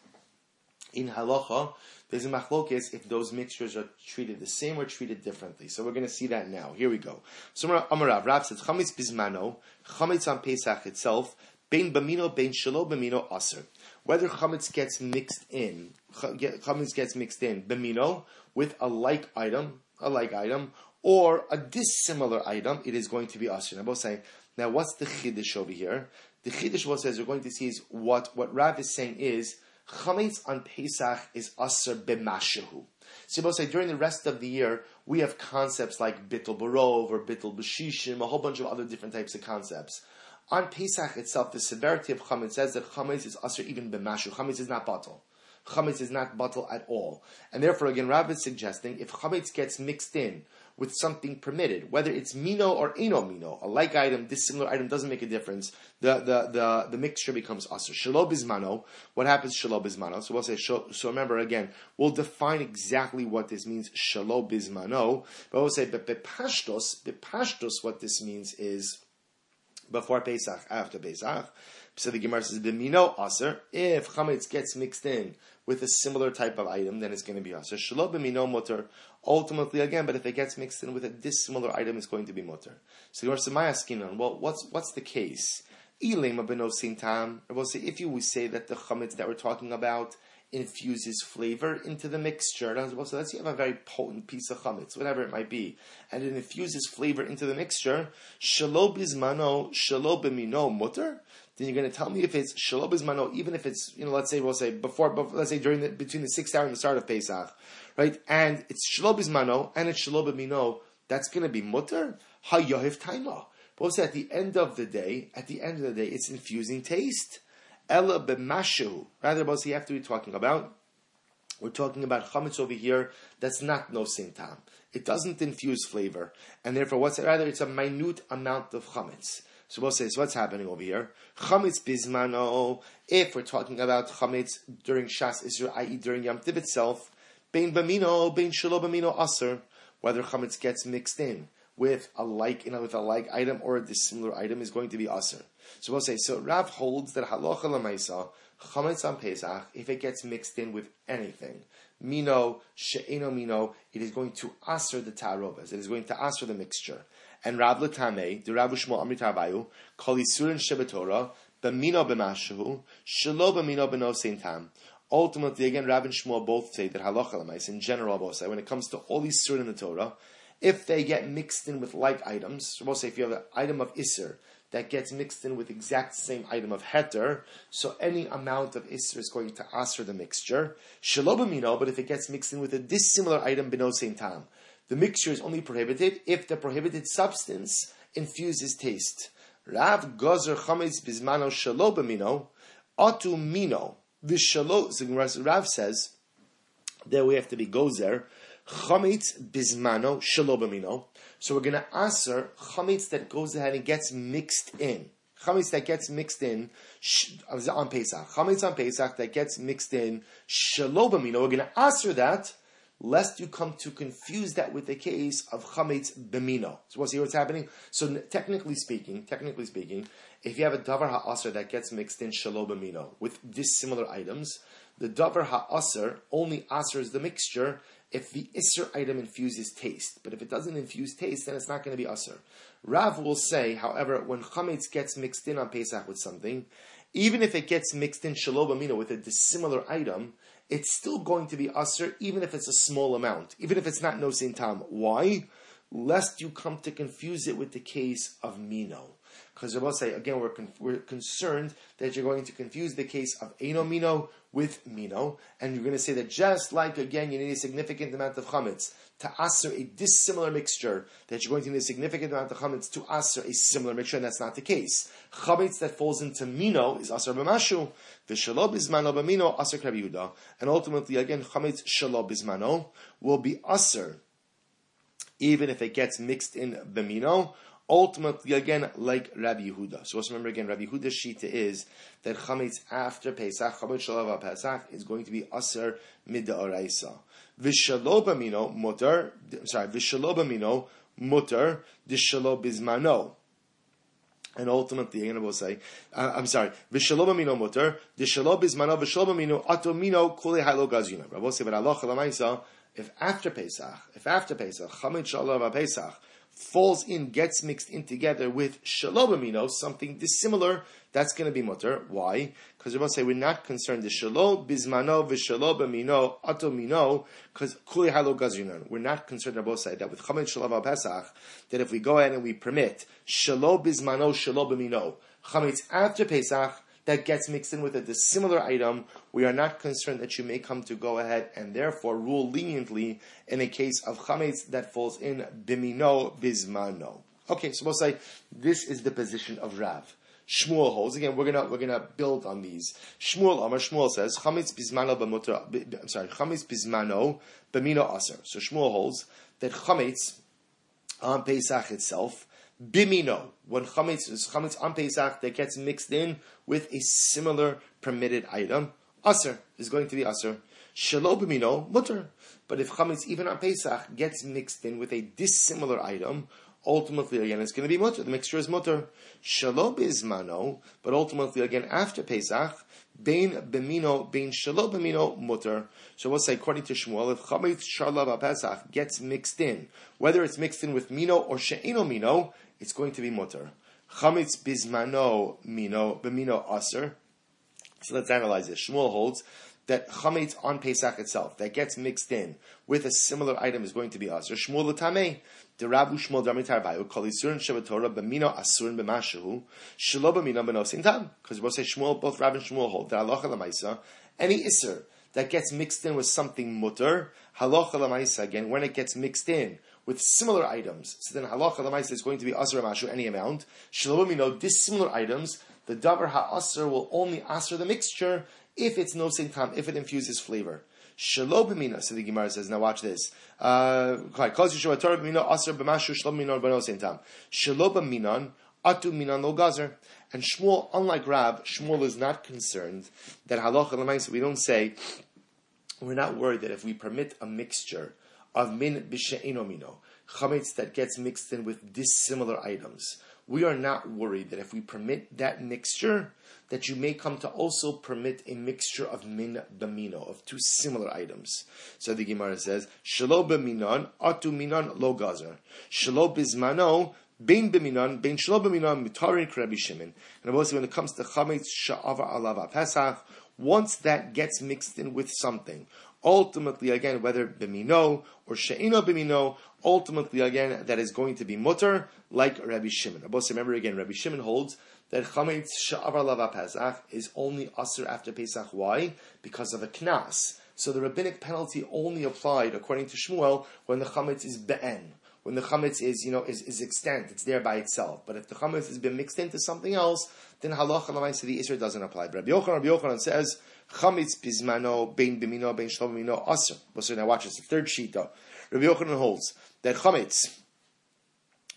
In halacha, there's a machlokes if those mixtures are treated the same or treated differently. So we're going to see that now. Here we go. So Amarav, Rav says, chametz bismano, chametz on Pesach itself, bein bamino, bein shalo bamino aser. Whether chametz gets mixed in, chametz gets mixed in, bamino, with a like item, a like item, or a dissimilar item, it is going to be asr. I'm both saying, now what's the chiddush over here? The chiddush what says we're going to see is what what Rav is saying is chametz on Pesach is asr b'mashahu. So both say during the rest of the year we have concepts like bittul barov or bittul b'shishim, a whole bunch of other different types of concepts. On Pesach itself, the severity of chametz says that chametz is asr even b'mashu. Chametz is not batal chametz is not batal at all. And therefore, again, Rav is suggesting if chametz gets mixed in with something permitted, whether it's mino or eno mino, a like item, dissimilar item doesn't make a difference. The the the, the mixture becomes aser. Shalob bismano. What happens shalob bismano? So we'll say so. Remember again, we'll define exactly what this means. Shalob bismano. But we'll say but bepashtos bepashtos. What this means is before Pesach, after Pesach. So the Gemara says, "B'mino aser." If chametz gets mixed in with a similar type of item, then it's going to be aser. Shelo b'mino mutter. Ultimately, again, but if it gets mixed in with a dissimilar item, it's going to be mutter. So the Gemara says, "My askinon." Well, what's what's the case? Ilema benosin tam. I will say if you would say that the chametz that we're talking about infuses flavor into the mixture. So let's say you have a very potent piece of chametz, whatever it might be, and it infuses flavor into the mixture. Shalo bismano, shalo b'mino mutter then you're going to tell me if it's shalom mano, even if it's you know, let's say we'll say before, before let's say during the between the sixth hour and the start of Pesach, right? And it's shalom mano and it's shalom mino. That's going to be mutter hayohiv taima. But at the end of the day, at the end of the day, it's infusing taste. Ella b'mashu. Rather, both you have to be talking about We're talking about chametz over here that's not no time. It doesn't infuse flavor, and therefore, what's it? Rather, it's a minute amount of chametz. So we'll say, so what's happening over here? Chametz bismano. If we're talking about chametz during Shas Israel, i.e., during Yom Tiv itself, bein bamino, bein shelo bamino aser, whether chametz gets mixed in with a like, you know, with a like item or a dissimilar item is going to be aser. So we'll say, so Rav holds that halacha lemaisa chametz on Pesach, if it gets mixed in with anything, mino, she'eno mino, it is going to aser the tarobas. It is going to aser the mixture. And Rav Latame, the Rav Shmuel Amrit Abayu, kol isurin shebetorah, b'mino b'mashu, shelo b'mino b'no tam. Ultimately, again, Rav and Shmuel both say that halacha lemais, in general, both say, when it comes to all these surin in the Torah, if they get mixed in with like items, so we'll say if you have an item of iser that gets mixed in with exact same item of heter, so any amount of iser is going to aser the mixture. Shalobamino, but if it gets mixed in with a dissimilar item, beno same time. The mixture is only prohibited if the prohibited substance infuses taste. Rav gozer chametz bismano shalobamino, atu mino. Vishalo, Rav says, there we have to be gozer, chametz bismano shalobamino. So we're going to answer chametz that goes ahead and gets mixed in. Chametz that gets mixed in oh, on Pesach. Chametz on Pesach that gets mixed in shalobamino. We're going to answer that lest you come to confuse that with the case of chametz bemino. So we'll see what's happening. So technically speaking, technically speaking, if you have a davar ha'aser that gets mixed in shalom bemino with dissimilar items, the davar ha'aser only asers the mixture if the Isser item infuses taste. But if it doesn't infuse taste, then it's not going to be Isser. Rav will say, however, when Chametz gets mixed in on Pesach with something, even if it gets mixed in Shalom Amino with a dissimilar item, it's still going to be Isser, even if it's a small amount, even if it's not no tam. Why? Lest you come to confuse it with the case of Mino. Because will say, again, we're, con- we're concerned that you're going to confuse the case of Eno Mino with Mino, and you're going to say that just like, again, you need a significant amount of chametz to aser a dissimilar mixture, that you're going to need a significant amount of chametz to aser a similar mixture, and that's not the case. Chametz that falls into Mino is aser b'mashu, v'shalob bizmano b'mino aser krabi and ultimately, again, chametz shalob bizmano will be aser even if it gets mixed in b'mino, Ultimately, again, like Rabbi Yehuda. So let's remember again, Rabbi Yehuda's shita is that chametz after Pesach, chametz shalav Pesach, is going to be aser mid'oraisa. Vishalobamino mutar. Sorry, vishalobamino mutar dishalo bizmano. And ultimately, again, I will say, uh, I'm sorry, vishalobamino mutar dishalo bizmano vishalobamino atomino kule halo gazina. Will say, but if after Pesach, if after Pesach, chametz shalav Pesach falls in, gets mixed in together with shalom something dissimilar, that's going to be mutter. Why? Because to say we're not concerned the shalom bismano v'shalom amino atomino because kuli halo gazunan. We're not concerned about say that with chametz shalom pesach that if we go ahead and we permit shalom bismano shalom amino chametz after pesach that gets mixed in with a dissimilar item, we are not concerned that you may come to go ahead and therefore rule leniently in a case of chametz that falls in bimino bismano. Okay, so we'll say this is the position of Rav. Shmuel holds again. We're gonna we're gonna build on these. Shmuel Amar Shmuel says chametz bismano b'mutra. I'm sorry, chametz bismano aser. So Shmuel holds that chametz on Pesach itself bimino, when chametz is chametz on Pesach that gets mixed in with a similar permitted item, aser is going to be aser. Shalo bimino mutter. But if chametz even on Pesach gets mixed in with a dissimilar item, ultimately again it's going to be mutter. The mixture is mutter. Shalo bizmano, but ultimately again after Pesach, Bain bemino, bain shalo bemino mutter. So we'll say, according to Shmuel, if chametz sharlav pesach gets mixed in, whether it's mixed in with mino or she'eno mino, it's going to be mutter. Chametz bismano mino b'mino aser. So let's analyze this. Shmuel holds that chametz on Pesach itself that gets mixed in with a similar item is going to be aser. Shmuel l'tamei. The Rabu Shmuel Damitar Bayu call Isurin Shevatorah b'mino asurin b'mashu shelo b'mino b'nosin tam. Because both say Shmuel, both Rav and Shmuel hold that halacha l'maisa any iser that gets mixed in with something mutter halacha l'maisa again when it gets mixed in with similar items. So then halacha lemaisa is going to be asr mashu any amount. Shalomino dissimilar items. The davar ha'asr will only asr the mixture if it's no time, if it infuses flavor. Shelo b'mina. So the Gemara says, now watch this. Uh, Shelo b'minan, atu minan lo gazer. And Shmuel, unlike Rab, Shmuel is not concerned that halacha l'maisa, we don't say, we're not worried that if we permit a mixture of min b'she'ino mino, chametz that gets mixed in with dissimilar items, we are not worried that if we permit that mixture, that you may come to also permit a mixture of min b'mino, of two similar items. So the Gemara says, Shalo b'minon, atu minon lo gazer. Shalo bizmano, Bein b'minan, bein shlo b'minan, mitarin Rabbi Shimon. And also when it comes to chametz sha'ava alava pesach, once that gets mixed in with something, ultimately again, whether b'mino or she'ino b'mino, ultimately again, that is going to be mutter, like Rabbi Shimon. Rabbi remember again, Rabbi Shimon holds that chametz sha'ava alava pesach is only asr after Pesach. Why? Because of a knas. So the rabbinic penalty only applied, according to Shmuel, when the chametz is be'en when the chametz is, you know, is, is extant, it's there by itself. But if the chametz has been mixed into something else, then halacha lamaisa the isra doesn't apply. But Rabbi Yochanan, Rabbi Yochanan says chametz bismano bein bimino bein shlom bimino aser. So now watch this. The third sheet though. Rabbi Yochanan holds that chametz,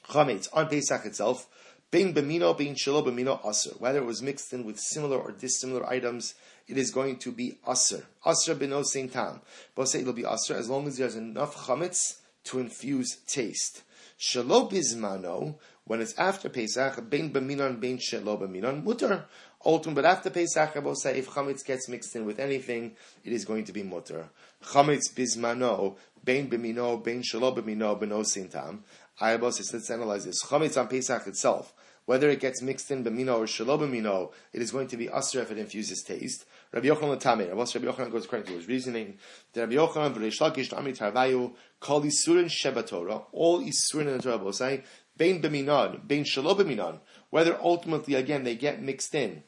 chametz on Pesach itself, bein bimino bein shelo bimino aser. Whether it was mixed in with similar or dissimilar items, it is going to be aser. Aser bino same time. But say it'll be aser as long as there's enough chametz to infuse taste. Shelo bizmano, when it's after Pesach, bein b'minon, bein shelo b'minon, mutter. Ultim, but after Pesach, say, if chametz gets mixed in with anything, it is going to be mutter. Chametz bizmano, bein b'mino, bein shelo b'mino, b'no sintam. Say, let's analyze this. Chametz on Pesach itself, whether it gets mixed in b'mino or shelo b'mino, it is going to be usher if it infuses taste. Rabbi Yochanan Tamir. Rabbi Yochanan goes according to his reasoning. The Rabbi Yochanan v'Reish Lakish Ami Tarvayu Kol Isurin Sheba Torah. All Isurin in the Torah say Bein B'minan, Bein Shalo B'minan. Whether ultimately again they get mixed in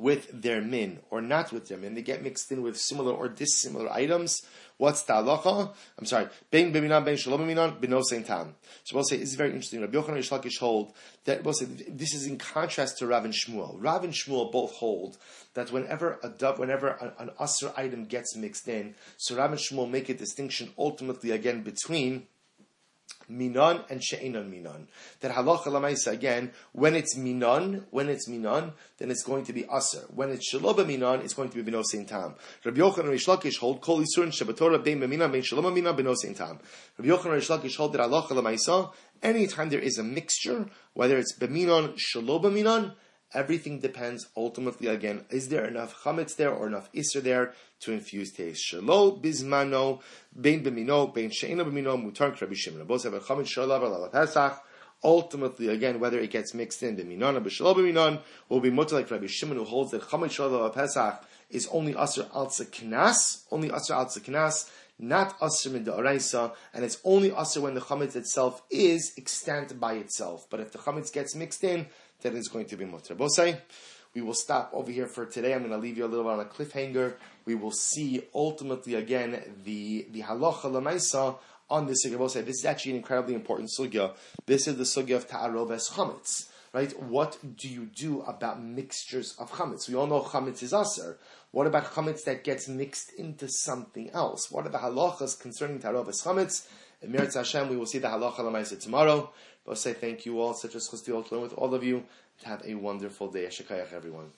with their min or not with their min, they get mixed in with similar or dissimilar items. What's the halacha? I'm sorry. Ben b'minan, ben shalom b'minan, b'no same time. So we'll say, this is very interesting. Rabbi Yochanan Yishlakish hold that, we'll say, this is in contrast to Rav and Shmuel. Rav and Shmuel both hold that whenever a dove, whenever an, an usr item gets mixed in, so Rav and Shmuel make a distinction ultimately again between minon and she'enon minon. That halacha lamaisa again, when it's minon, when it's minon, then it's going to be aser. When it's shaloba minon, it's going to be benosein tam. Rabbi Yochanan and Reish Lakish hold kol isurin shebatorah bein b'minon bein shaloma minon benosein tam. Rabbi Yochanan and Reish Lakish hold that halacha lamaisa, anytime there is a mixture, whether it's b'minon, shaloba minon, Everything depends ultimately again, is there enough chametz there or enough iser there to infuse taste? Shalo bizmano, bein b'mino, bein she'ena b'mino, mutar krabi shimon. Both have a chametz shalav ala pesach. Ultimately, again, whether it gets mixed in, b'minon or b'shalo b'minon, will be mutar like Rabbi Shimon who holds that chametz shalav ala pesach is only aser al knas, only aser al knas, not aser min da'araisa, and it's only aser when the chametz itself is extant by itself. But if the chametz gets mixed in, that is going to be mutter. Bosai, we will stop over here for today. I'm going to leave you a little bit on a cliffhanger. We will see ultimately again the the halacha lemaisa on this sugya. Bosai, this is actually an incredibly important sugya. This is the sugya of ta'aroves chametz. Right? What do you do about mixtures of chametz? We all know chametz is aser. What about chametz that gets mixed into something else? What are the halachas concerning ta'aroves chametz? In Meretz Hashem, we will see the halacha lemaisa tomorrow. But I say thank you all. Such a schus to learn with all of you. Have a wonderful day. Shekayach, everyone.